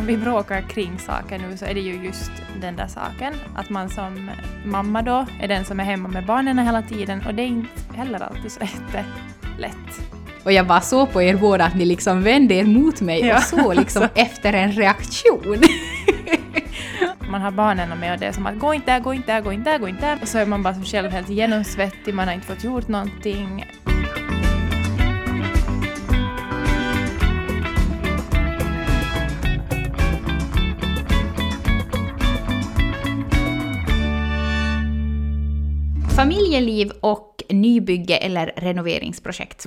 om vi bråkar kring saker nu så är det ju just den där saken. Att man som mamma då är den som är hemma med barnen hela tiden och det är inte heller alltid så jättelätt. Och jag bara såg på er båda att ni liksom vände er mot mig Ja, och så liksom alltså. efter en reaktion. Man har barnen med och det är som att gå inte där, gå inte där, gå inte där, gå inte där. Och så är man bara som själv helt genomsvettig, man har inte fått gjort någonting. Familjeliv och nybygge eller renoveringsprojekt.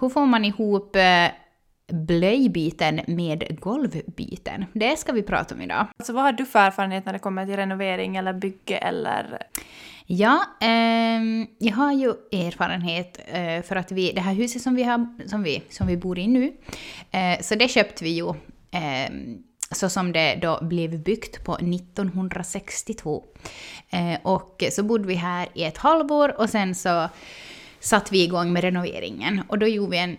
Hur får man ihop eh, blöjbiten med golvbiten? Det ska vi prata om idag. Alltså vad har du för erfarenhet när det kommer till renovering eller bygge eller... Ja, ehm, jag har ju erfarenhet eh, för att vi, det här huset som vi, har, som vi, som vi bor i nu, eh, så det köpte vi ju ehm, så som det då blev byggt på 1962. Eh, och så bodde vi här i ett halvår och sen så satte vi igång med renoveringen. Och då gjorde vi en,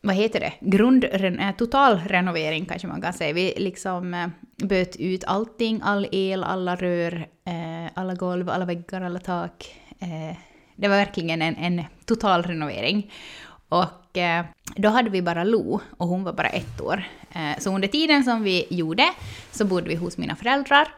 vad heter det, grund, eh, total renovering kanske man kan säga. Vi liksom eh, böt ut allting, all el, alla rör, eh, alla golv, alla väggar, alla tak. Eh, det var verkligen en, en total renovering. Och och eh, då hade vi bara Lo och hon var bara ett år. Eh, så under tiden som vi gjorde så bodde vi hos mina föräldrar.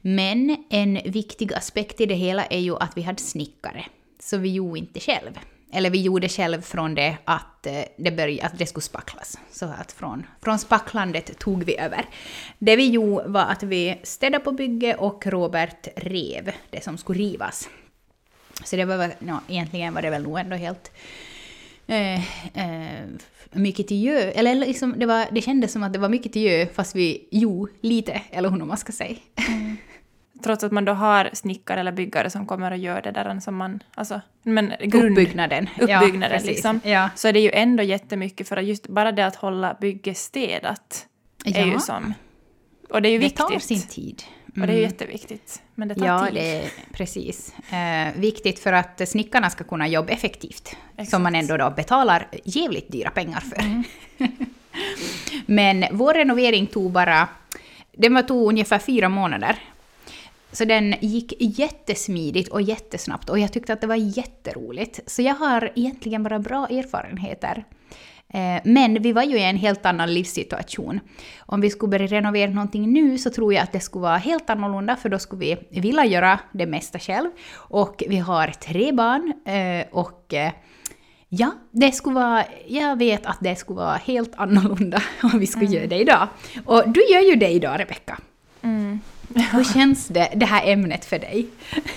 Men en viktig aspekt i det hela är ju att vi hade snickare. Så vi gjorde inte själv. Eller vi gjorde själv från det att eh, det, började, att det skulle spacklas. Så att från, från spacklandet tog vi över. Det vi gjorde var att vi städade på bygget och Robert rev det som skulle rivas. Så det var väl, no, egentligen var det väl nog ändå helt eh, eh, mycket till gö. Eller liksom, det, var, det kändes som att det var mycket till gö fast vi gjorde lite, eller hur man ska säga. Trots att man då har snickare eller byggare som kommer och gör det där som man... Alltså, men grund, Uppbyggnaden. uppbyggnaden precis. liksom. Ja. Så är det ju ändå jättemycket för att just bara det att hålla bygget städat är ju Ja. som... Och det är ju Det viktigt. tar sin tid. Och det är Mm. jätteviktigt. Men det tar Ja, tid. är precis. Eh, viktigt för att snickarna ska kunna jobba effektivt. Exakt. Som man ändå då betalar jävligt dyra pengar för. Mm. Men vår renovering tog bara... Den var tog ungefär fyra månader. Så den gick jättesmidigt och jättesnabbt och jag tyckte att det var jätteroligt. Så jag har egentligen bara bra erfarenheter. Eh, Men vi var ju i en helt annan livssituation. Om vi skulle börja renovera någonting nu så tror jag att det skulle vara helt annorlunda för då skulle vi vilja göra det mesta själv. Och vi har tre barn eh, och eh, ja, det skulle vara, jag vet att det skulle vara helt annorlunda om vi skulle göra det idag. Och du gör ju det idag Rebecka. Mm. Hur känns det, det här ämnet för dig?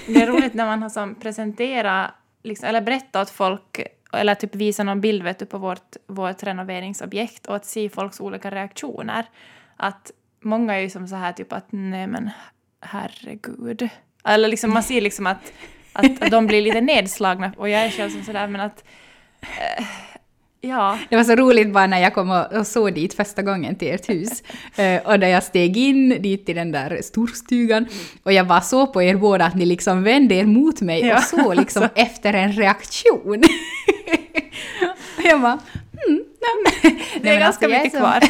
Det är roligt när man har som presenterat, liksom, eller berättat åt folk, eller typ visa någon bild vet du, på vårt, vårt renoveringsobjekt och att se folks olika reaktioner. Att många är ju som så här typ att nej men herregud. Eller liksom man ser liksom att, att, att de blir lite nedslagna och jag är själv som sådär men att eh, ja. Det var så roligt bara när jag kom och, och såg dit första gången till ert hus. Eh, och när jag steg in dit till den där storstugan och jag bara såg på er båda att ni liksom vände er mot mig Ja, och såg liksom alltså. efter en reaktion. och jag bara, mm, nej, Det är ganska jag mycket så- kvar.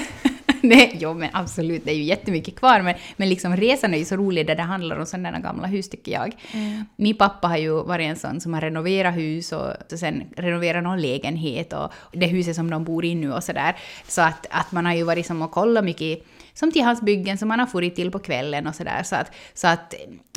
Nej, jo men absolut, det är ju jättemycket kvar men, men liksom resan är ju så rolig där det handlar om sådana gamla hus tycker jag. Min pappa har ju varit en sån som har renoverat hus och, och sen renoverat någon lägenhet och det huset som de bor i nu och sådär. Så att, att man har ju varit som och kollat mycket som till hans byggen som man har farit till på kvällen och sådär. Så att, så att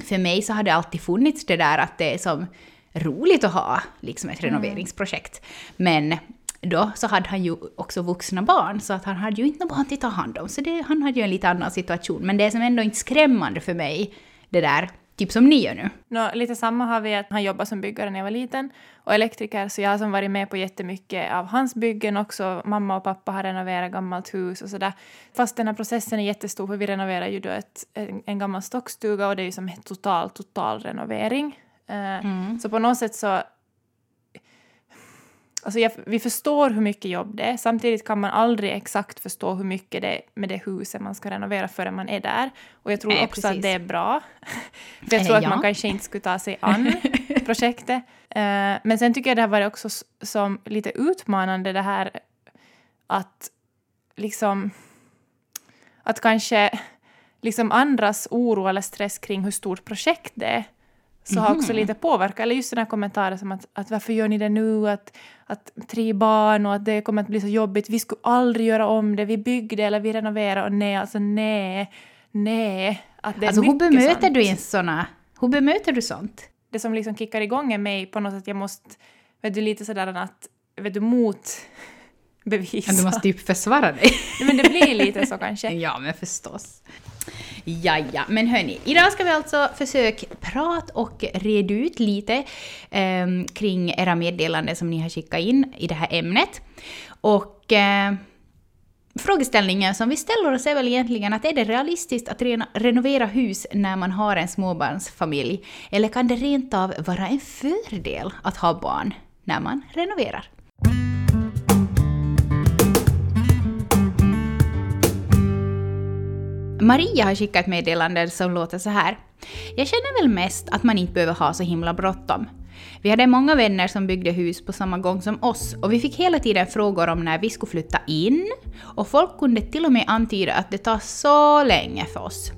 för mig så har det alltid funnits det där att det är som roligt att ha liksom ett renoveringsprojekt. Men då så hade han ju också vuxna barn, så att han hade ju inte några barn att ta hand om. Så det, han hade ju en lite annan situation. Men det är som ändå inte skrämmande för mig, det där, typ som ni gör nu. Nå, lite samma har vi att han jobbar som byggare när jag var liten och elektriker så jag har som varit med på jättemycket av hans byggen också. Mamma och pappa har renoverat gammalt hus och sådär. Fast den här processen är jättestor för vi renoverar ju då ett, en, en gammal stockstuga och det är ju som en total, total renovering. Eh, Så på något sätt så Alltså jag, vi förstår hur mycket jobb det är, samtidigt kan man aldrig exakt förstå hur mycket det är med det huset man ska renovera förrän man är där. Och jag tror Nej, också precis. att det är bra. För jag tror att ja. man kanske inte skulle ta sig an projektet. Eh, men sen tycker jag det har varit också som lite utmanande det här att liksom att kanske liksom andras oro eller stress kring hur stort projekt det är så har också lite påverkat. Eller just den här kommentaren som att, att varför gör ni det nu? Att, att tre barn och att det kommer att bli så jobbigt. Vi skulle aldrig göra om det. Vi byggde eller vi renoverade och nej, alltså nej, nej. Att det Alltså hur bemöter sånt. du ens såna... Hur bemöter du sånt? Det som liksom kickar igång är mig på något sätt, jag måste, vet du, lite sådär att, vet du, mot bevisa. Du måste typ försvara dig. Men det blir lite så kanske. Ja, men förstås. Ja, ja, men hörni, idag ska vi alltså försöka prata och reda ut lite ehm, kring era meddelanden som ni har skickat in i det här ämnet. Och eh, frågeställningen som vi ställer oss är väl egentligen att är det realistiskt att rena, renovera hus när man har en småbarnsfamilj? Eller kan det rent av vara en fördel att ha barn när man renoverar? Mm. Maria har skickat ett meddelande som låter så här. Jag känner väl mest att man inte behöver ha så himla bråttom. Vi hade många vänner som byggde hus på samma gång som oss och vi fick hela tiden frågor om när vi skulle flytta in och folk kunde till och med antyda att det tar så länge för oss.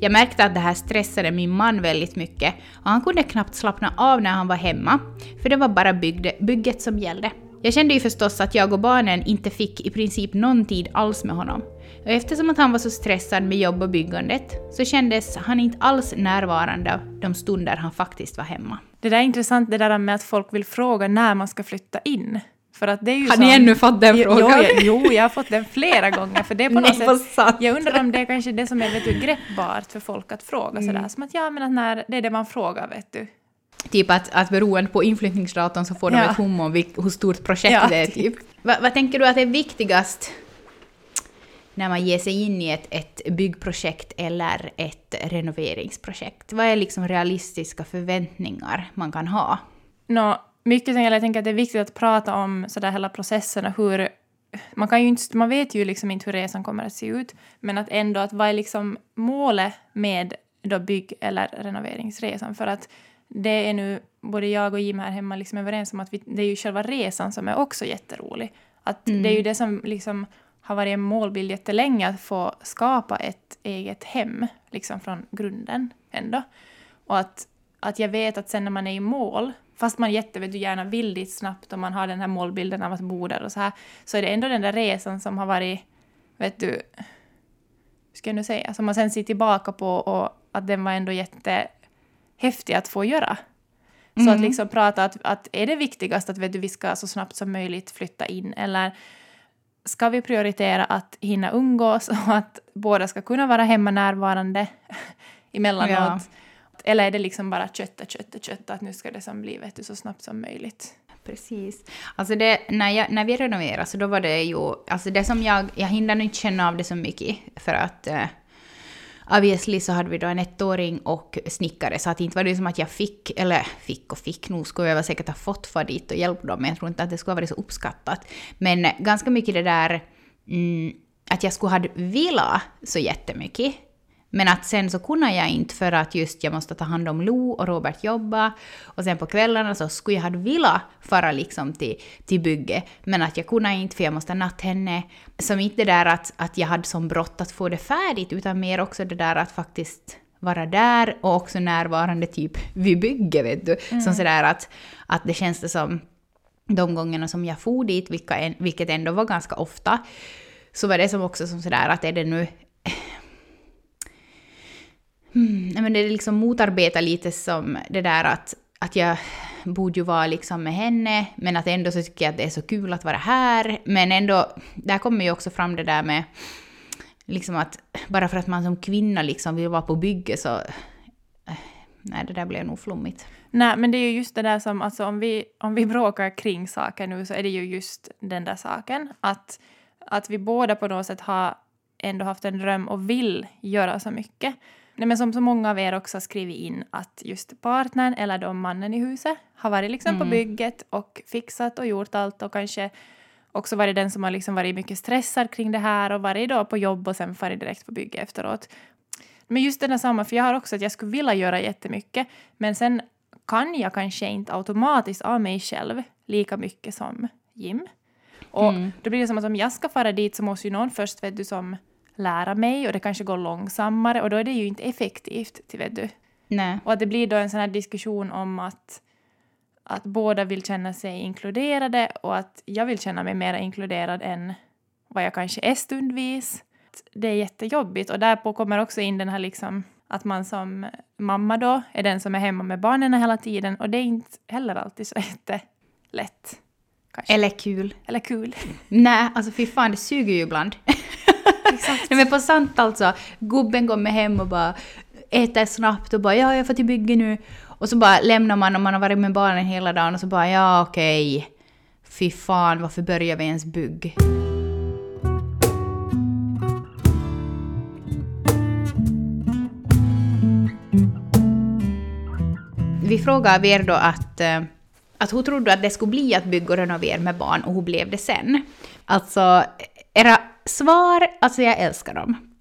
Jag märkte att det här stressade min man väldigt mycket och han kunde knappt slappna av när han var hemma, för det var bara byggde, bygget som gällde. Jag kände ju förstås att jag och barnen inte fick i princip någon tid alls med honom. Och eftersom att han var så stressad med jobb och byggandet så kändes han inte alls närvarande de stunder han faktiskt var hemma. Det där är intressant, det där med att folk vill fråga när man ska flytta in. För att det är ju Har ni ännu fått den frågan? Jo, jo, jag har fått den flera gånger. För det är på något Nej, sätt, sant. jag undrar om det är kanske det som är vet du, greppbart för folk att fråga Mm. sådär. Som att ja, men att när, det är det man frågar, vet du. Typ att, att beroende på inflyttningsdatum så får de Ja. ett hum om hur stort projekt Ja, det är. Typ. Va, vad tänker du att är viktigast när man ger sig in i ett, ett byggprojekt eller ett renoveringsprojekt? Vad är liksom realistiska förväntningar man kan ha? Nå, mycket eller jag tänker att det är viktigt att prata om sådär hela processen och hur... Man, kan ju inte, man vet ju liksom inte hur resan kommer att se ut, men att ändå att vad är liksom målet med då bygg eller renoveringsresan? För att det är nu både jag och Jim här hemma liksom överens om att vi, det är ju själva resan som är också jätterolig. Att det är ju det som liksom har varit en målbild jättelänge, att få skapa ett eget hem liksom från grunden ändå. Och att, att jag vet att sen när man är i mål, fast man jättevet du gärna vill dit snabbt och man har den här målbilden av att bo där och så här, så är det ändå den där resan som har varit, vet du, hur ska jag nu säga, som man sen ser tillbaka på och att den var ändå jättehäftig att få göra. Så att liksom prata att, att är det viktigast att vet du, vi ska så snabbt som möjligt flytta in eller ska vi prioritera att hinna umgås och att båda ska kunna vara hemma närvarande emellanåt? Ja. Eller är det liksom bara kötta, kötta, kötta, att nu ska det som bli vet du, så snabbt som möjligt? Precis. Alltså det, när, jag, när vi renoverade så då var det ju, alltså det som jag, jag hinner nog inte känna av det så mycket för att eh, obviously så hade vi då en ettåring och snickare så att inte var det som att jag fick, eller fick och fick, nog skulle jag väl säkert ha fått fara dit och hjälpa dem men jag tror inte att det skulle ha varit så uppskattat. Men ganska mycket det där mm, att jag skulle ha velat så jättemycket men att sen så kunde jag inte för att just jag måste ta hand om Lo och Robert jobba. Och sen på kvällarna så skulle jag ha velat fara liksom till, till bygge. Men att jag kunde inte för jag måste natt henne. Som inte det där att, att jag hade som brott att få det färdigt utan mer också det där att faktiskt vara där och också närvarande typ vid bygge vet du. Som sådär att, att det känns det som de gångerna som jag for dit, vilka vilket ändå var ganska ofta, så var det som också som sådär att är det nu Mm, men det liksom motarbetar lite som det där att, att jag borde ju vara liksom med henne, men att ändå så tycker jag att det är så kul att vara här. Men ändå, där kommer ju också fram det där med liksom att bara för att man som kvinna liksom vill vara på bygge så... Eh, nej, det där blev nog flummigt. Nej, men det är ju just det där som, alltså om vi, om vi bråkar kring saker nu så är det ju just den där saken. Att, att vi båda på något sätt har ändå haft en dröm och vill göra så mycket. Nej, men som så många av er också har skrivit in att just partnern eller då mannen i huset har varit liksom på bygget och fixat och gjort allt och kanske också varit den som har liksom varit mycket stressad kring det här och varit då på jobb och sen farit direkt på bygge efteråt. Men just den där samma, för jag har också att jag skulle vilja göra jättemycket, men sen kan jag kanske inte automatiskt av mig själv lika mycket som Jim. Och då blir det som att om jag ska fara dit så måste ju någon först vet du, som lära mig och det kanske går långsammare och då är det ju inte effektivt, vet du. Nej. Och att det blir då en sån här diskussion om att, att båda vill känna sig inkluderade och att jag vill känna mig mer inkluderad än vad jag kanske är stundvis. Det är jättejobbigt och därpå kommer också in den här liksom att man som mamma då är den som är hemma med barnen hela tiden och det är inte heller alltid så jättelätt. Kanske. Eller kul. Eller kul. Nej, alltså fy fan, det suger ju ibland. Exakt. Nej men på sant alltså, gubben kommer hem och bara äter snabbt och bara ja, jag får till bygge nu. Och så bara lämnar man och man har varit med barnen hela dagen och så bara ja, okej. Fy fan, varför börjar vi ens bygg? Vi frågade er då att, eh, att hon trodde att det skulle bli att bygga och renovera med barn och hur blev det sen? Alltså, era svar, alltså jag älskar dem.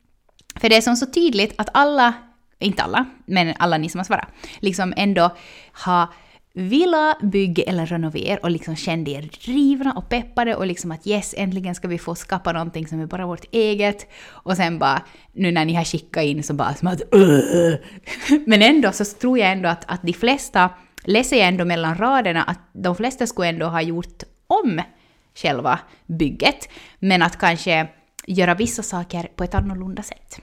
För det är som så tydligt att alla, inte alla, men alla ni som har svarat, liksom ändå har villa, bygga eller renovera och liksom kände er drivna och peppade och liksom att yes, äntligen ska vi få skapa någonting som är bara vårt eget. Och sen bara, nu när ni har skickat in så bara som att "Ugh." Men ändå så tror jag ändå att, att de flesta, läser jag ändå mellan raderna, att de flesta skulle ändå ha gjort om själva bygget, men att kanske göra vissa saker på ett annorlunda sätt.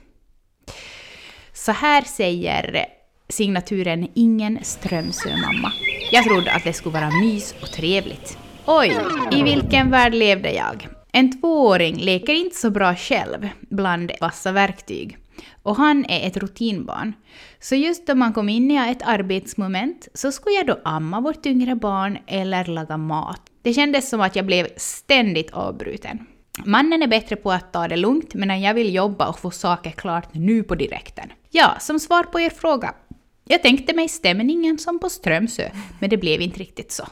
Så här säger signaturen Ingen Strömsö-mamma. Jag trodde att det skulle vara mys och trevligt. Oj, i vilken värld levde jag? En tvååring leker inte så bra själv bland vassa verktyg. Och han är ett rutinbarn. Så just då man kom in i ett arbetsmoment så skulle jag då amma vårt yngre barn eller laga mat. Det kändes som att jag blev ständigt avbruten. Mannen är bättre på att ta det lugnt, men jag vill jobba och få saker klart nu på direkten. Ja, som svar på er fråga. Jag tänkte mig stämningen som på Strömsö, men det blev inte riktigt så.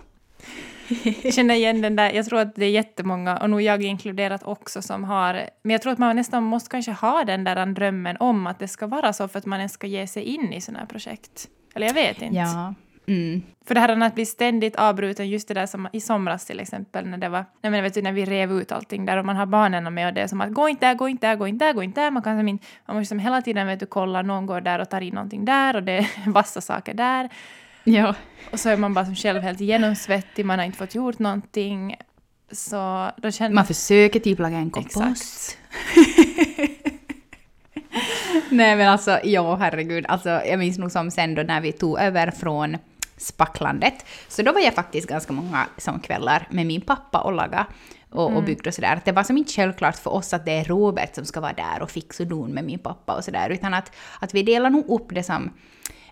Jag känner igen den där, jag tror att det är jättemånga, och nog jag inkluderat också, som har... Men jag tror att man nästan måste kanske ha den där drömmen om att det ska vara så för att man ens ska ge sig in i sådana här projekt. Eller jag vet inte. Ja. Mm. För det här att bli ständigt avbruten, just det där som i somras till exempel, när det var, nej men vet du, när vi rev ut allting där och man har barnen med och det är som att gå inte där, gå inte där, gå inte där, gå inte där. Man, kan som inte, man måste som hela tiden vet du, kolla, någon går där och tar in någonting där och det är vassa saker där. Ja. Och så är man bara som själv helt genomsvettig, man har inte fått gjort någonting. Så då känner Man försöker typ laga en kompost. Nej men alltså, ja herregud. Alltså, jag minns nog som sen då när vi tog över från Spacklandet. Så då var jag faktiskt ganska många som kvällar med min pappa och laga och, och byggde och sådär. Det var som inte självklart för oss att det är Robert som ska vara där och fixa och don med min pappa och sådär, utan att, att vi delar nog upp det som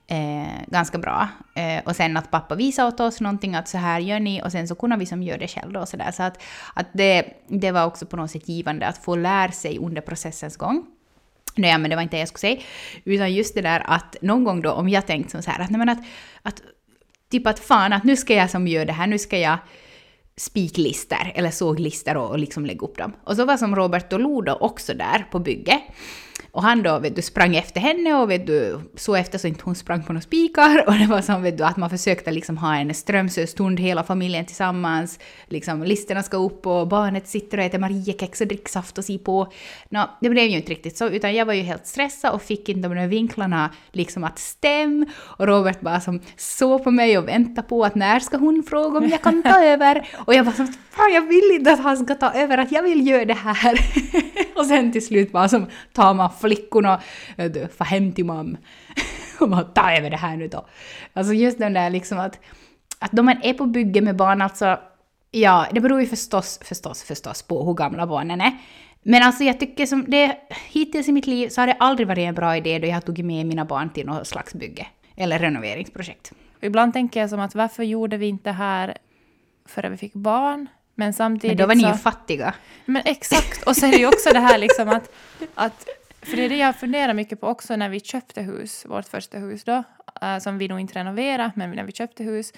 eh, ganska bra. Eh, och sen att pappa visar åt oss någonting att så här gör ni och sen så kunde vi som gör det själva och sådär. Så att, att det, det var också på något sätt givande att få lära sig under processens gång. Nej, men det var inte det jag skulle säga. Utan just det där att någon gång då om jag tänkt som så här att, nej, men att, att typ att fan att nu ska jag som gör det här, nu ska jag spiklister eller såglister och, och liksom lägga upp dem. Och så var som Robert och också där på bygget. Och han då vet du, sprang efter henne och vet du, så efter så inte hon sprang på några spikar. Och det var som vet du, att man försökte liksom ha en Strömsöstund, hela familjen tillsammans. Liksom, listerna ska upp och barnet sitter och äter Mariekex och dricker saft och si på. Nå, det blev ju inte riktigt så, utan jag var ju helt stressad och fick inte de där vinklarna liksom att stämma. Och Robert bara som såg på mig och väntade på att när ska hon fråga om jag kan ta över? Och jag bara som fan jag vill inte att han ska ta över, att jag vill göra det här. och sen till slut bara som tar man flickorna, du, far hem till mam. och man tar över det här nu då. Alltså just den där liksom att, att då man är på bygge med barn, alltså, ja, det beror ju förstås, förstås, förstås på hur gamla barnen är. Men alltså jag tycker som det, hittills i mitt liv så har det aldrig varit en bra idé då jag har tagit med mina barn till något slags bygge. Eller renoveringsprojekt. Och ibland tänker jag som att varför gjorde vi inte det här före vi fick barn? Men samtidigt Men då var ni så... ju fattiga. Men exakt, och så är det ju också det här liksom att, att för det är det jag funderar mycket på också när vi köpte hus, vårt första hus då, eh, som vi nog inte renoverade, men när vi köpte hus.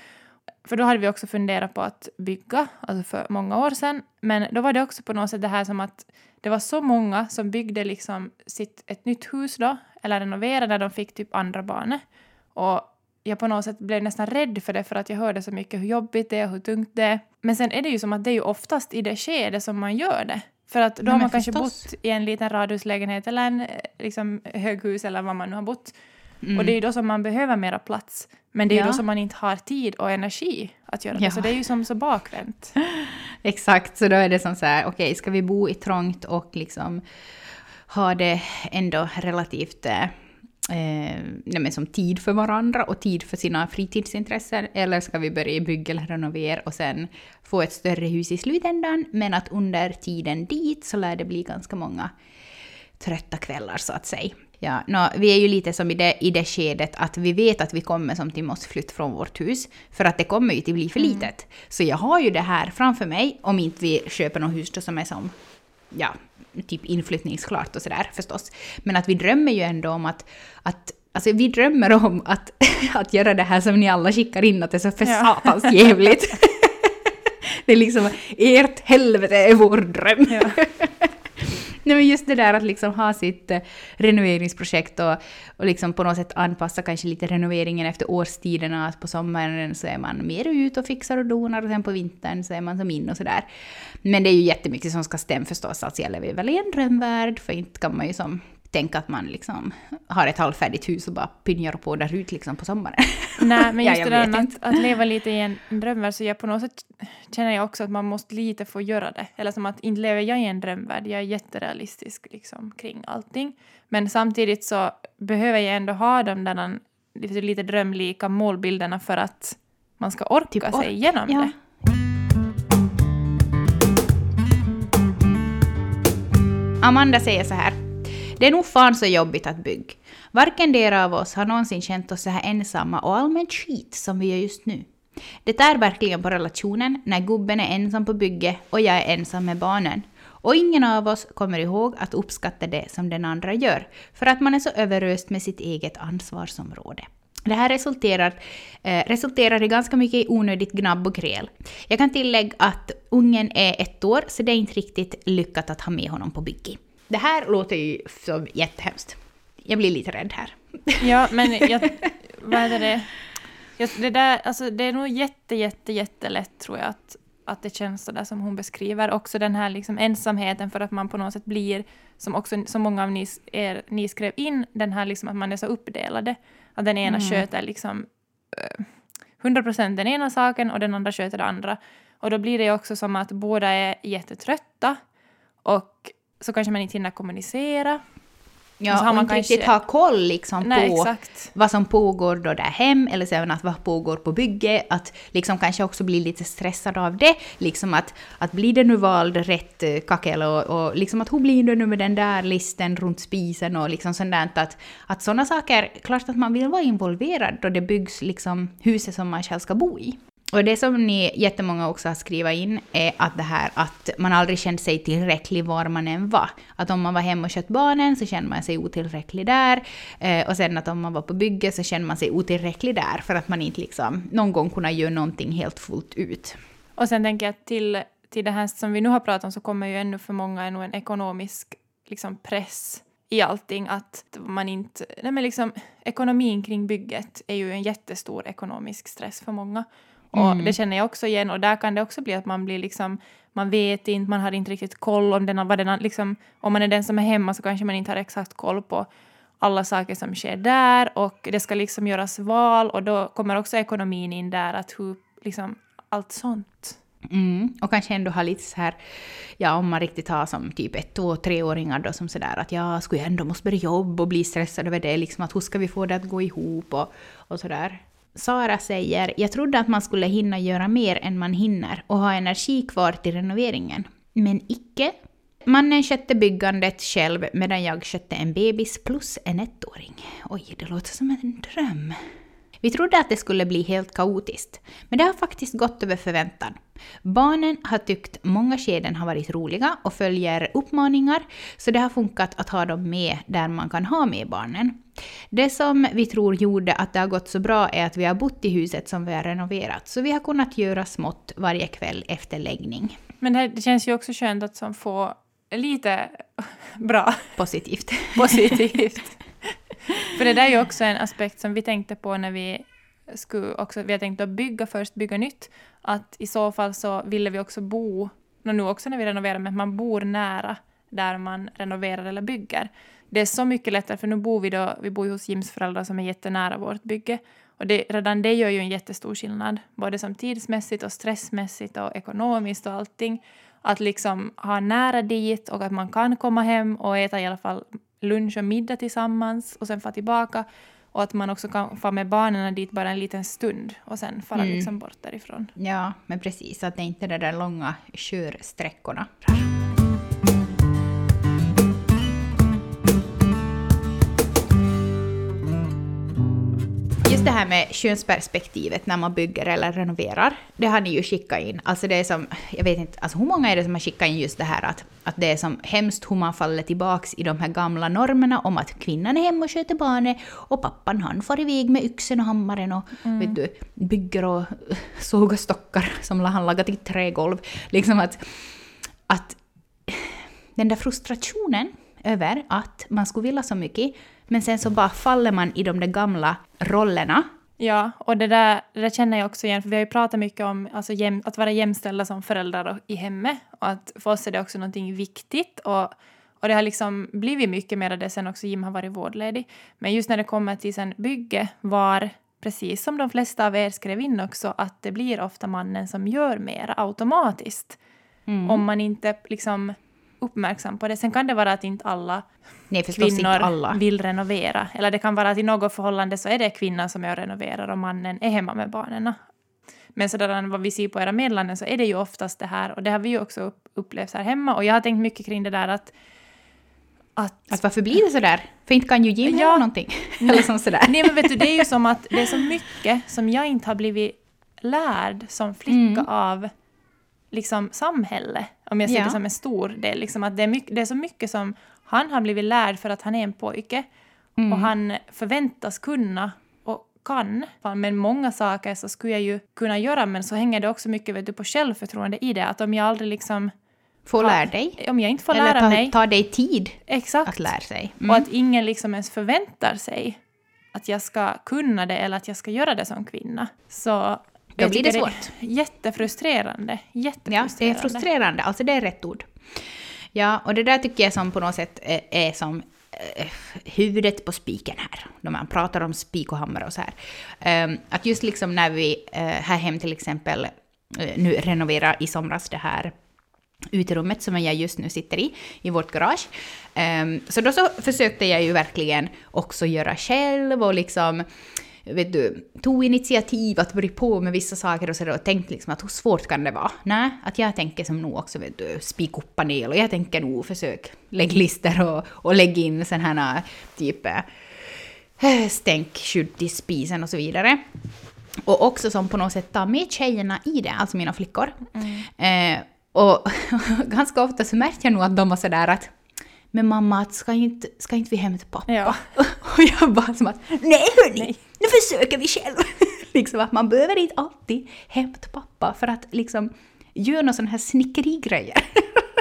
För då hade vi också funderat på att bygga, alltså för många år sedan. Men då var det också på något sätt det här som att det var så många som byggde liksom sitt, ett nytt hus då, eller renoverade när de fick typ andra barnet. Och jag på något sätt blev nästan rädd för det för att jag hörde så mycket hur jobbigt det är och hur tungt det är. Men sen är det ju som att det är ju oftast i det skede som man gör det. För att då Ja, har man kanske förstås. bott i en liten radhuslägenhet eller en eh, liksom, höghus eller vad man nu har bott. Mm. Och det är ju då som man behöver mera plats. Men det är ju Ja. då som man inte har tid och energi att göra Ja. det. Så det är ju som så bakvänt. Exakt, så då är det som så här, okej, ska vi bo i trångt och liksom ha det ändå relativt eh, nej som tid för varandra och tid för sina fritidsintressen, eller ska vi börja bygga eller renovera och sen få ett större hus i slutändan, men att under tiden dit så lär det bli ganska många trötta kvällar så att säga. Ja, nå, vi är ju lite som i det, i det skedet att vi vet att vi kommer som till måste flytta från vårt hus, för att det kommer ju till bli för litet. Så jag har ju det här framför mig, om inte vi köper något hus då som är som, ja, typ inflyttningsklart och sådär förstås. Men att vi drömmer ju ändå om att, att Alltså vi drömmer om att, att göra det här som ni alla skickar in, att det är så för Ja. satans jävligt. det är liksom, ert helvete är vår dröm. Ja. Nej men just det där att liksom ha sitt eh, renoveringsprojekt och, och liksom på något sätt anpassa kanske lite renoveringen efter årstiderna. Att på sommaren så är man mer ut och fixar och donar och sen på vintern så är man som in och sådär. Men det är ju jättemycket som ska stämma förstås. Alltså jag lever väl i en drömvärld för inte kan man ju som tänka att man liksom har ett halvfärdigt hus och bara pynjar på där ut liksom på sommaren. Nej, men Ja, just jag det där att, att leva lite i en drömvärld, så jag på något sätt känner jag också att man måste lite få göra det. Eller som att inte lever jag i en drömvärld, jag är jätterealistisk liksom, kring allting. Men samtidigt så behöver jag ändå ha de där lite, lite drömlika målbilderna för att man ska orka Typ sig ork. igenom Ja. det. Amanda säger så här. Det är nog fan så jobbigt att bygga. Varken dera av oss har någonsin känt oss så här ensamma och allmänt skit som vi gör just nu. Det är verkligen på relationen när gubben är ensam på bygge och jag är ensam med barnen. Och ingen av oss kommer ihåg att uppskatta det som den andra gör, för att man är så överöst med sitt eget ansvarsområde. Det här resulterar, eh, resulterar i ganska mycket onödigt gnabb och gräl. Jag kan tillägga att ungen är ett år, så det är inte riktigt lyckat att ha med honom på bygge. Det här låter ju som jättehemskt. Jag blir lite rädd här. Ja, men jag, vad heter det? Jag, det, där, alltså, det är nog jätte, jätte, jättelätt tror jag att, att det känns så där som hon beskriver. Också den här liksom ensamheten för att man på något sätt blir, som också så många av ni, er, ni skrev in, den här liksom att man är så uppdelade. Att den ena Mm. sköter liksom eh, 100% den ena saken och den andra sköter det andra. Och då blir det också som att båda är jättetrötta och så kanske man inte hinner kommunicera. Och så Ja, har och man inte kanske- riktigt ha koll liksom Nej, på exakt. vad som pågår då där hem, eller så även att vad pågår på bygge, att liksom kanske också bli lite stressad av det, liksom att, att blir det nu vald rätt eh, kackel och, och liksom att hur blir det nu med den där listen runt spisen och liksom sånt där, att, att sådana saker, klart att man vill vara involverad då det byggs liksom huset som man själv ska bo i. Och det som ni jättemånga också har skrivit in är att det här att man aldrig kände sig tillräcklig var man än var. Att om man var hemma och kött barnen så kände man sig otillräcklig där. Eh, och sen att om man var på bygge så kände man sig otillräcklig där för att man inte liksom någon gång kunde göra någonting helt fullt ut. Och sen tänker jag att till, till det här som vi nu har pratat om så kommer ju ännu för många ännu en ekonomisk liksom, press i allting. Att man inte... Nej men liksom, ekonomin kring bygget är ju en jättestor ekonomisk stress för många. Och Mm. det känner jag också igen. Och där kan det också bli att man blir liksom... Man vet inte, man har inte riktigt koll om den, vad den liksom, Om man är den som är hemma så kanske man inte har exakt koll på alla saker som sker där och det ska liksom göras val och då kommer också ekonomin in där, att hur, liksom, allt sånt. Mm. Och kanske ändå ha lite så här, ja om man riktigt har som typ ett, två, treåringar då som sådär att ja, skulle jag ändå måste börja jobba och bli stressad över det, liksom att hur ska vi få det att gå ihop och, och sådär. Sara säger, jag trodde att man skulle hinna göra mer än man hinner och ha energi kvar till renoveringen. Men icke. Mannen skötte byggandet själv medan jag skötte en bebis plus en ettåring. Oj, det låter som en dröm. Vi trodde att det skulle bli helt kaotiskt, men det har faktiskt gått över förväntan. Barnen har tyckt många skeden har varit roliga och följer uppmaningar, så det har funkat att ha dem med där man kan ha med barnen. Det som vi tror gjorde att det har gått så bra är att vi har bott i huset som vi har renoverat, så vi har kunnat göra smått varje kväll efter läggning. Men det, känns ju också skönt att som få lite bra Positivt. positivt. För det där är ju också en aspekt som vi tänkte på när vi skulle också, vi har tänkt att bygga först, bygga nytt. Att i så fall så ville vi också bo nu också när vi renoverar, men att man bor nära där man renoverar eller bygger. Det är så mycket lättare, för nu bor vi då, vi bor hos Jims föräldrar som är jättenära vårt bygge. Och det, redan det gör ju en jättestor skillnad, både som tidsmässigt och stressmässigt och ekonomiskt och allting. Att liksom ha nära dit och att man kan komma hem och äta i alla fall lunch och middag tillsammans och sen få tillbaka. Och att man också kan få med barnen dit bara en liten stund och sen fara Mm. liksom bort därifrån. Ja, men precis. Att det inte är de där långa körsträckorna. Just det här med könsperspektivet när man bygger eller renoverar, det har ni ju skickat in. Alltså det är som, jag vet inte, alltså hur många är det som har skickat in just det här att, att det är som hemskt hur man faller tillbaks i de här gamla normerna om att kvinnan är hemma och sköter barnet och pappan han far iväg med yxen och hammaren och vet du, bygger och sågar stockar som han lagat i trägolv. Liksom att, att den där frustrationen över att man skulle vilja så mycket, men sen så bara faller man i de där gamla rollerna. Ja, och det där, det där känner jag också igen, för vi har ju pratat mycket om alltså, jäm, att vara jämställda som föräldrar i hemmet. Och att för oss är det också någonting viktigt. Och, och det har liksom blivit mycket mer av det sen också Jim har varit vårdledig. Men just när det kommer till sen bygge var, precis som de flesta av er skrev in också, att det blir ofta mannen som gör mer automatiskt. Om man inte liksom uppmärksam på det. Sen kan det vara att inte alla Nej, förstås inte kvinnor alla. vill renovera. Eller det kan vara att i något förhållande så är det kvinnan som är och renoverar och mannen är hemma med barnen. Men sådär vad vi ser på era meddelanden så är det ju oftast det här och det har vi ju också upp- upplevt här hemma och jag har tänkt mycket kring det där att att Att varför blir det sådär? För inte kan ju Jim Ja. göra någonting. Eller som sådär. Nej men vet du, det är ju som att det är så mycket som jag inte har blivit lärd som flicka Mm. av liksom samhälle. Om jag ser Ja. det som en stor del. Liksom att det, är mycket, det är så mycket som han har blivit lärd för att han är en pojke. Mm. Och han förväntas kunna och kan. Men många saker så skulle jag ju kunna göra men så hänger det också mycket vet du, på självförtroende i det. Att om jag aldrig liksom... Få Ja. lära dig. Om jag inte får Eller lära ta, mig... ta dig tid exakt. att lära sig. Och Mm. att ingen liksom ens förväntar sig att jag ska kunna det eller att jag ska göra det som kvinna. Så Då blir det svårt. är jättefrustrerande. Ja, Jättefrustrerande. det är frustrerande. Alltså det är rätt ord. Ja, och det där tycker jag som på något sätt är, är som eh, huvudet på spiken här. När man pratar om spik och hammare och så här. Ehm, att just liksom när vi eh, här hem till exempel eh, nu renoverar i somras det här uterummet som jag just nu sitter i, i vårt garage. Ehm, så då så försökte jag ju verkligen också göra själv och liksom vet du, tog initiativ att börja på med vissa saker och och tänkte liksom att hur svårt kan det vara? Nej, att jag tänker som nog också vet du, spika upp panel och jag tänker nog försök lägga lister och, och lägga in sån här typ eh, stänkskydd i spisen och så vidare. Och också som på något sätt tar med tjejerna i det, alltså mina flickor. Eh, och ganska ofta så märkte jag nog att de var sådär att men mamma, att ska, inte, ska inte vi hämta pappa? Ja. Och jag bara som att nej hörni, nu försöker vi själv. liksom att man behöver inte alltid hämta pappa för att liksom göra någon sån här snickerigrejer.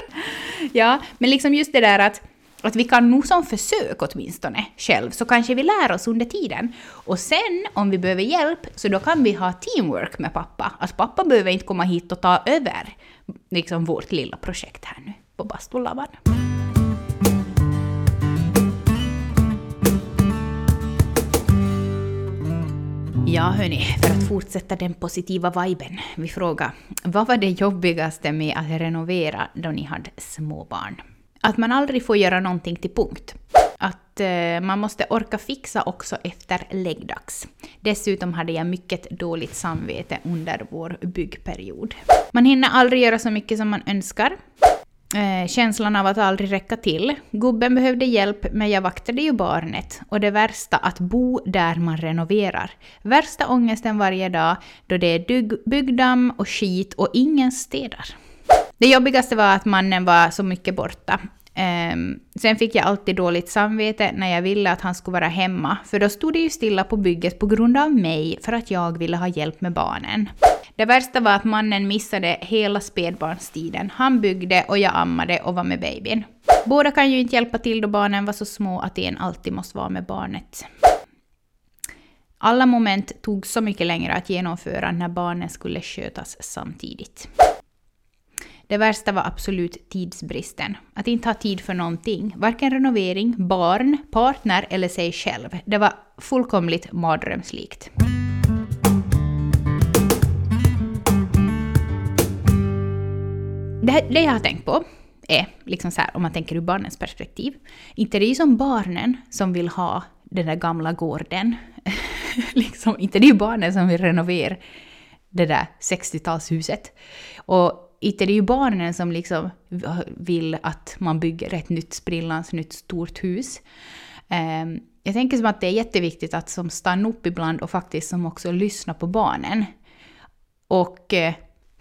ja, men liksom just det där att, att vi kan nog som försök åtminstone själv, så kanske vi lär oss under tiden. Och sen om vi behöver hjälp, så då kan vi ha teamwork med pappa. Att pappa behöver inte komma hit och ta över liksom vårt lilla projekt här nu på Bastulavan. Ja hörni, för att fortsätta den positiva viben. Vi frågar, vad var det jobbigaste med att renovera då ni hade småbarn? Att man aldrig får göra någonting till punkt. Att eh, man måste orka fixa också efter läggdags. Dessutom hade jag mycket dåligt samvete under vår byggperiod. Man hinner aldrig göra så mycket som man önskar. Eh, känslan av att aldrig räcka till. Gubben behövde hjälp, men jag vaktade ju barnet. Och det värsta, att bo där man renoverar. Värsta ångesten varje dag, då det är byggdamm och skit och ingen städar. Det jobbigaste var att mannen var så mycket borta. Um, sen fick jag alltid dåligt samvete när jag ville att han skulle vara hemma, för då stod det ju stilla på bygget på grund av mig för att jag ville ha hjälp med barnen. Det värsta var att mannen missade hela spädbarnstiden. Han byggde och jag ammade och var med babyn. Båda kan ju inte hjälpa till då barnen var så små att en alltid måste vara med barnet. Alla moment tog så mycket längre att genomföra när barnen skulle skötas samtidigt. Det värsta var absolut tidsbristen. Att inte ha tid för någonting. Varken renovering, barn, partner eller sig själv. Det var fullkomligt mardrömslikt. Det, det jag har tänkt på är, liksom så här, om man tänker ur barnens perspektiv, inte det är ju som barnen som vill ha den där gamla gården. liksom, inte det är ju barnen som vill renovera det där 60-talshuset. Och inte det är ju barnen som liksom vill att man bygger ett nytt sprillans nytt stort hus. Ehm, jag tänker som att det är jätteviktigt att som stanna upp ibland och faktiskt som också lyssna på barnen. Och eh,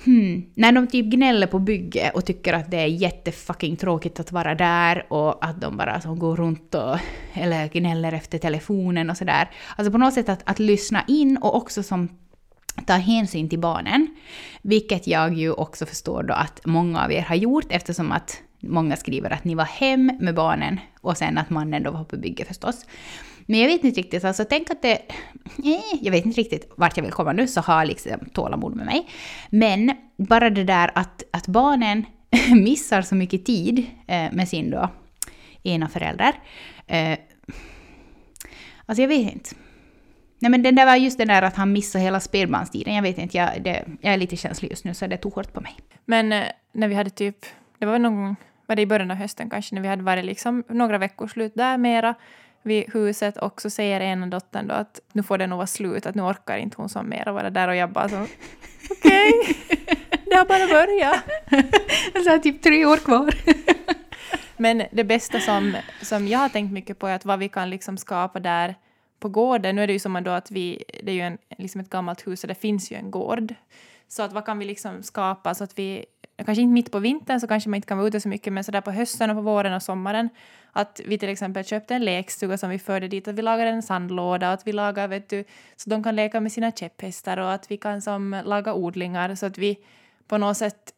Hmm. När de typ gnäller på bygget och tycker att det är jättefucking tråkigt att vara där och att de bara som går runt och eller gnäller efter telefonen och sådär. Alltså på något sätt att, att lyssna in och också som ta hänsyn till barnen. Vilket jag ju också förstår då att många av er har gjort eftersom att många skriver att ni var hem med barnen och sen att mannen då var på bygget förstås. Men jag vet inte riktigt, alltså tänk att det... Eh, jag vet inte riktigt vart jag vill komma nu, så ha liksom tålamod med mig. Men bara det där att, att barnen missar så mycket tid eh, med sin då ena förälder. Eh, alltså jag vet inte. Nej men det där var just det där att han missade hela spädbarnstiden. Jag vet inte, jag, det, jag är lite känslig just nu så det tog hårt på mig. Men eh, när vi hade typ, det var någon gång, var det i början av hösten kanske, när vi hade varit liksom några veckors slut där mera, vid huset och så säger ena dottern då att nu får det nog vara slut, att nu orkar inte hon som mer och vara där och jag bara så okej, okay. det har bara börjat. Så har typ tre år kvar. Men det bästa som, som jag har tänkt mycket på är att vad vi kan liksom skapa där på gården. Nu är det ju som att vi, det är ju en, liksom ett gammalt hus och det finns ju en gård. Så att vad kan vi liksom skapa så att vi, kanske inte mitt på vintern så kanske man inte kan vara ute så mycket men sådär på hösten och på våren och sommaren att vi till exempel köpte en lekstuga som vi förde dit, att vi lagade en sandlåda, att vi lagar, vet du, så de kan leka med sina käpphästar och att vi kan som laga odlingar så att vi på något sätt,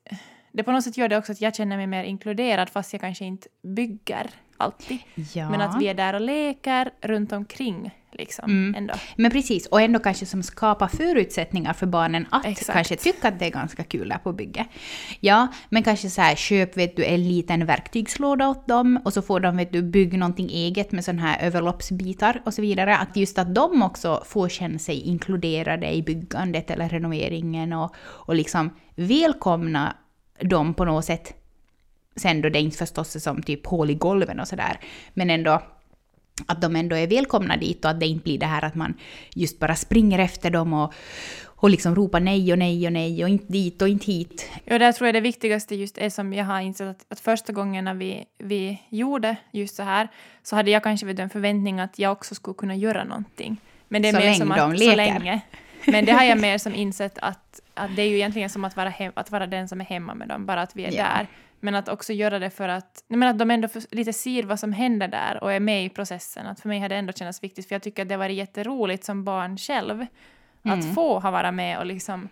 det på något sätt gör det också att jag känner mig mer inkluderad fast jag kanske inte bygger alltid. Ja. Men att vi är där och leker runt omkring Liksom, mm. ändå. Men precis, och ändå kanske som skapar förutsättningar för barnen att Exakt. kanske tycka att det är ganska kul där på bygget. Ja, men kanske så här, köp vet du, en liten verktygslåda åt dem och så får de vet du, bygga någonting eget med sådana här överloppsbitar och så vidare. Att just att de också får känna sig inkluderade i byggandet eller renoveringen och, och liksom välkomna dem på något sätt. Sen då det inte förstås är som typ hål i golven och sådär, men ändå att de ändå är välkomna dit och att det inte blir det här att man just bara springer efter dem och, och liksom ropar nej och nej och nej och inte dit och inte hit. Ja, där tror jag det viktigaste just är som jag har insett att, att första gången när vi, vi gjorde just så här så hade jag kanske en förväntning att jag också skulle kunna göra någonting. Men det är så mer länge som att, de leker. Så länge. Men det har jag mer som insett att, att det är ju egentligen som att vara, hem, att vara den som är hemma med dem, bara att vi är ja. där. Men att också göra det för att, men att de ändå för, lite ser vad som händer där och är med i processen. Att för mig har det ändå känts viktigt för jag tycker att det var jätteroligt som barn själv mm. att få ha vara med och liksom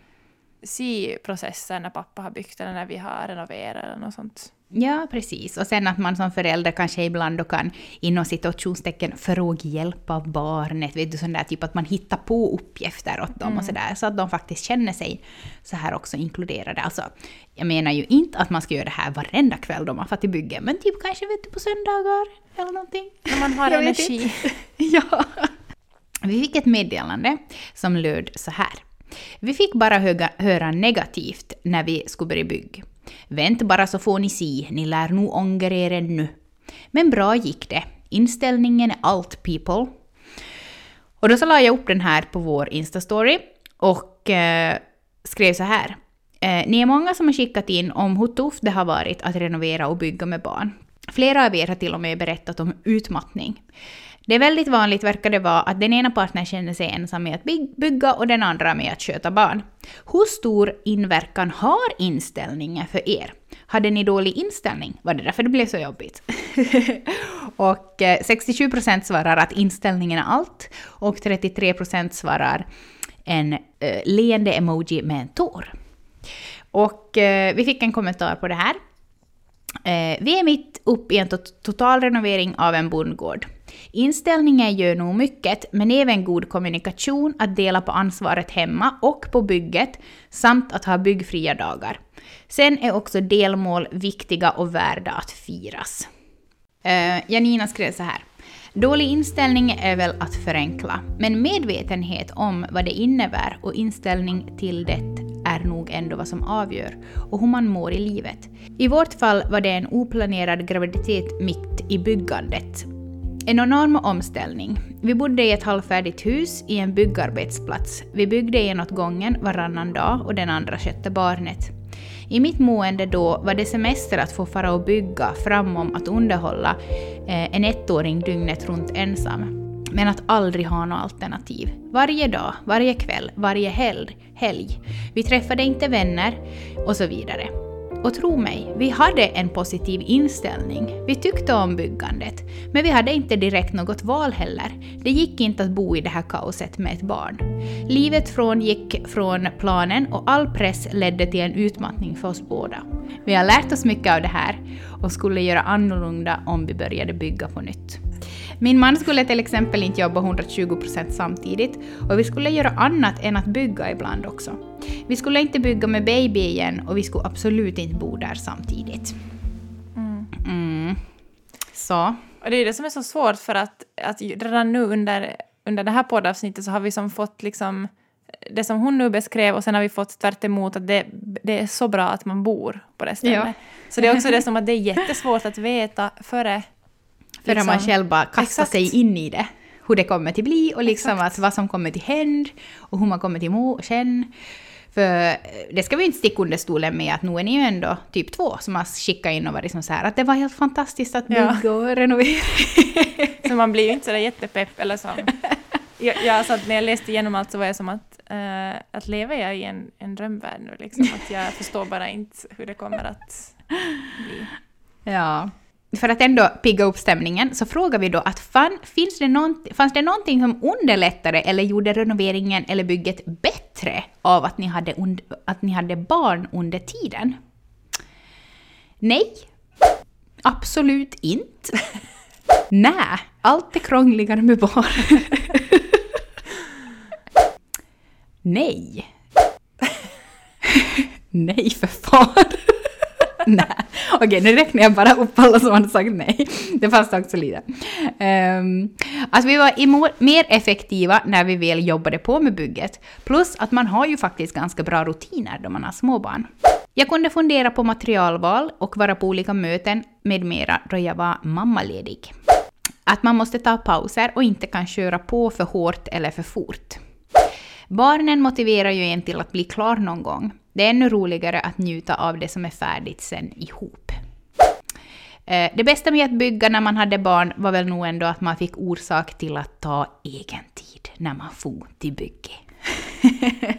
se processen när pappa har byggt eller när vi har renoverat eller något sånt. Ja, precis. Och sen att man som förälder kanske ibland då kan inom situationstecken fråga hjälp av barnet. Vet du, sån där typ att man hittar på uppgifter åt dem mm. och sådär. Så att de faktiskt känner sig så här också inkluderade. Alltså, jag menar ju inte att man ska göra det här varenda kväll då man får till bygge. Men typ kanske vet du, på söndagar eller någonting. När man har energi. ja. Vi fick ett meddelande som löd så här. Vi fick bara höga, höra negativt när vi skulle börja bygga. Vänt bara så får ni se, ni lär nog ångra er ännu. Men bra gick det. Inställningen är allt people. Och då så la jag upp den här på vår Insta-story och eh, skrev så här. Eh, ni är många som har skickat in om hur tufft det har varit att renovera och bygga med barn. Flera av er har till och med berättat om utmattning. Det är väldigt vanligt verkar det vara att den ena partnern känner sig ensam med att bygga och den andra med att sköta barn. Hur stor inverkan har inställningen för er? Hade ni dålig inställning? Var det därför det blev så jobbigt? och eh, 67% svarar att inställningen är allt och 33% svarar en uh, leende emoji med en tår. Och uh, vi fick en kommentar på det här. Uh, vi är mitt uppe i en total renovering av en bondgård. Inställningen gör nog mycket, men även god kommunikation, att dela på ansvaret hemma och på bygget, samt att ha byggfria dagar. Sen är också delmål viktiga och värda att firas. Uh, Janina skrev så här. Dålig inställning är väl att förenkla, men medvetenhet om vad det innebär och inställning till det är nog ändå vad som avgör och hur man mår i livet. I vårt fall var det en oplanerad graviditet mitt i byggandet. En enorm omställning. Vi bodde i ett halvfärdigt hus i en byggarbetsplats. Vi byggde en åt gången varannan dag och den andra skötte barnet. I mitt mående då var det semester att få fara och bygga framom att underhålla eh, en ettåring dygnet runt ensam. Men att aldrig ha något alternativ. Varje dag, varje kväll, varje helg, helg. Vi träffade inte vänner och så vidare. Och tro mig, vi hade en positiv inställning. Vi tyckte om byggandet. Men vi hade inte direkt något val heller. Det gick inte att bo i det här kaoset med ett barn. Livet frångick från planen och all press ledde till en utmattning för oss båda. Vi har lärt oss mycket av det här och skulle göra annorlunda om vi började bygga på nytt. Min man skulle till exempel inte jobba 120% samtidigt och vi skulle göra annat än att bygga ibland också. Vi skulle inte bygga med baby igen och vi skulle absolut inte bo där samtidigt. Mm. Mm. Så. Och det är det som är så svårt för att, att redan nu under, under det här poddavsnittet så har vi som fått liksom det som hon nu beskrev och sen har vi fått tvärt emot att det, det är så bra att man bor på det stället. Ja. Så det är också det som att det är jättesvårt att veta före för liksom, man själv bara kastar sig in i det. Hur det kommer till bli och liksom att vad som kommer till hända och hur man kommer till må känna. För eh, det ska vi inte sticka under stolen med att nu är ni ju ändå typ två som har skickat in och varit som så här att det var helt fantastiskt att bygga ja. och renovera. så man blir ju inte sådär jättepepp eller så. Jag, jag, alltså, när jag läste igenom allt så var jag som att, uh, att lever jag i en, en drömvärld nu liksom? Att jag förstår bara inte hur det kommer att bli. Ja för att ändå pigga upp stämningen så frågar vi då att fan, finns det fanns det någonting som underlättade eller gjorde renoveringen eller bygget bättre av att ni hade, att ni hade barn under tiden? Nej, absolut inte. Nej, allt är krångligare med barn. Nej. Nej för fan. nej. Okej, nu räknar jag bara upp alla som hade sagt nej. Det fanns också lite. Um, att vi var mer effektiva när vi väl jobbade på med bygget. Plus att man har ju faktiskt ganska bra rutiner då man har småbarn. Jag kunde fundera på materialval och vara på olika möten med mera då jag var mammaledig. Att man måste ta pauser och inte kan köra på för hårt eller för fort. Barnen motiverar ju en till att bli klar någon gång. Det är ännu roligare att njuta av det som är färdigt sen ihop. Eh, det bästa med att bygga när man hade barn var väl nog ändå att man fick orsak till att ta egen tid när man for till bygge.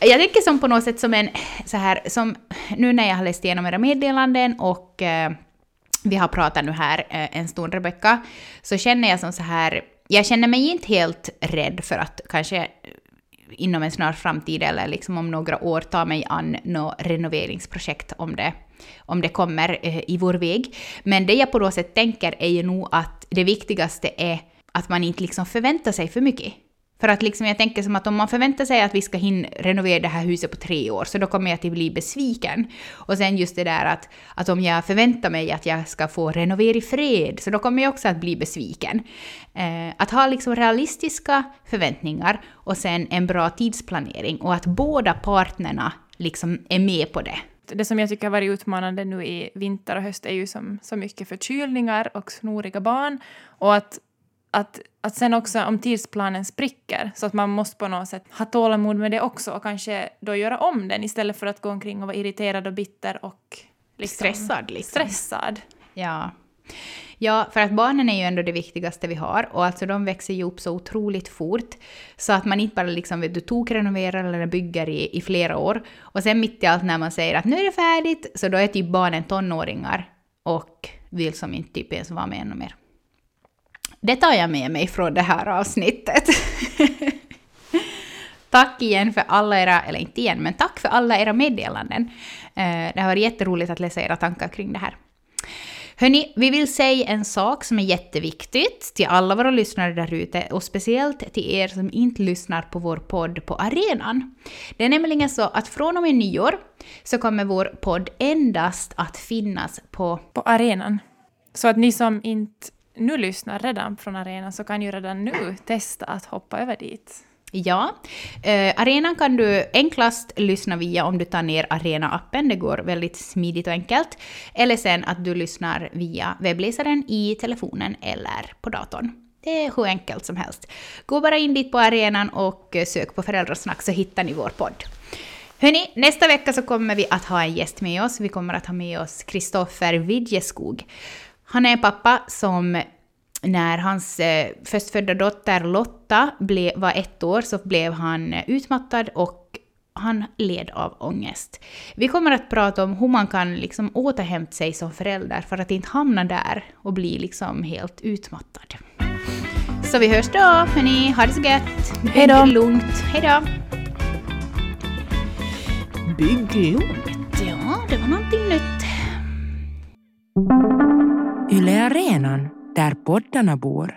jag tänker som på något sätt som en så här, som nu när jag har läst igenom era meddelanden och eh, vi har pratat nu här eh, en stund, Rebecka, så känner jag som så här, jag känner mig inte helt rädd för att kanske inom en snar framtid eller liksom om några år ta mig an något renoveringsprojekt om det, om det kommer eh, i vår väg. Men det jag på något sätt tänker är ju nog att det viktigaste är att man inte liksom förväntar sig för mycket. För att liksom jag tänker som att om man förväntar sig att vi ska hinna renovera det här huset på tre år, så då kommer jag att bli besviken. Och sen just det där att, att om jag förväntar mig att jag ska få renovera i fred, så då kommer jag också att bli besviken. Eh, att ha liksom realistiska förväntningar och sen en bra tidsplanering och att båda partnerna liksom är med på det. Det som jag tycker har varit utmanande nu i vinter och höst är ju som, så mycket förkylningar och snoriga barn. Och att att, att sen också om tidsplanen spricker så att man måste på något sätt ha tålamod med det också och kanske då göra om den istället för att gå omkring och vara irriterad och bitter och liksom stressad. Liksom. stressad. Ja. Ja, för att barnen är ju ändå det viktigaste vi har och alltså de växer ju upp så otroligt fort så att man inte bara liksom du tokrenoverar eller bygger i, i flera år och sen mitt i allt när man säger att nu är det färdigt så då är typ barnen tonåringar och vill som inte typ ens vara med ännu mer. Det tar jag med mig från det här avsnittet. tack igen för alla era, eller inte igen, men tack för alla era meddelanden. Eh, det har varit jätteroligt att läsa era tankar kring det här. Hörni, vi vill säga en sak som är jätteviktigt till alla våra lyssnare där ute och speciellt till er som inte lyssnar på vår podd på arenan. Det är nämligen så att från och med nyår så kommer vår podd endast att finnas på... På arenan. Så att ni som inte nu lyssnar redan från arenan så kan ju redan nu testa att hoppa över dit. Ja, eh, arenan kan du enklast lyssna via om du tar ner Arena-appen, det går väldigt smidigt och enkelt. Eller sen att du lyssnar via webbläsaren i telefonen eller på datorn. Det är hur enkelt som helst. Gå bara in dit på arenan och eh, sök på Föräldrasnack så hittar ni vår podd. Hörni, nästa vecka så kommer vi att ha en gäst med oss. Vi kommer att ha med oss Kristoffer Widjeskog. Han är en pappa som när hans eh, förstfödda dotter Lotta ble, var ett år så blev han utmattad och han led av ångest. Vi kommer att prata om hur man kan liksom återhämta sig som förälder för att inte hamna där och bli liksom helt utmattad. Så vi hörs då, hörni. Ha det så gött. Hej då. Lugnt. Hej då. Bygg lugnt. Ja, det var någonting nytt. Yle Arenan, där poddarna bor.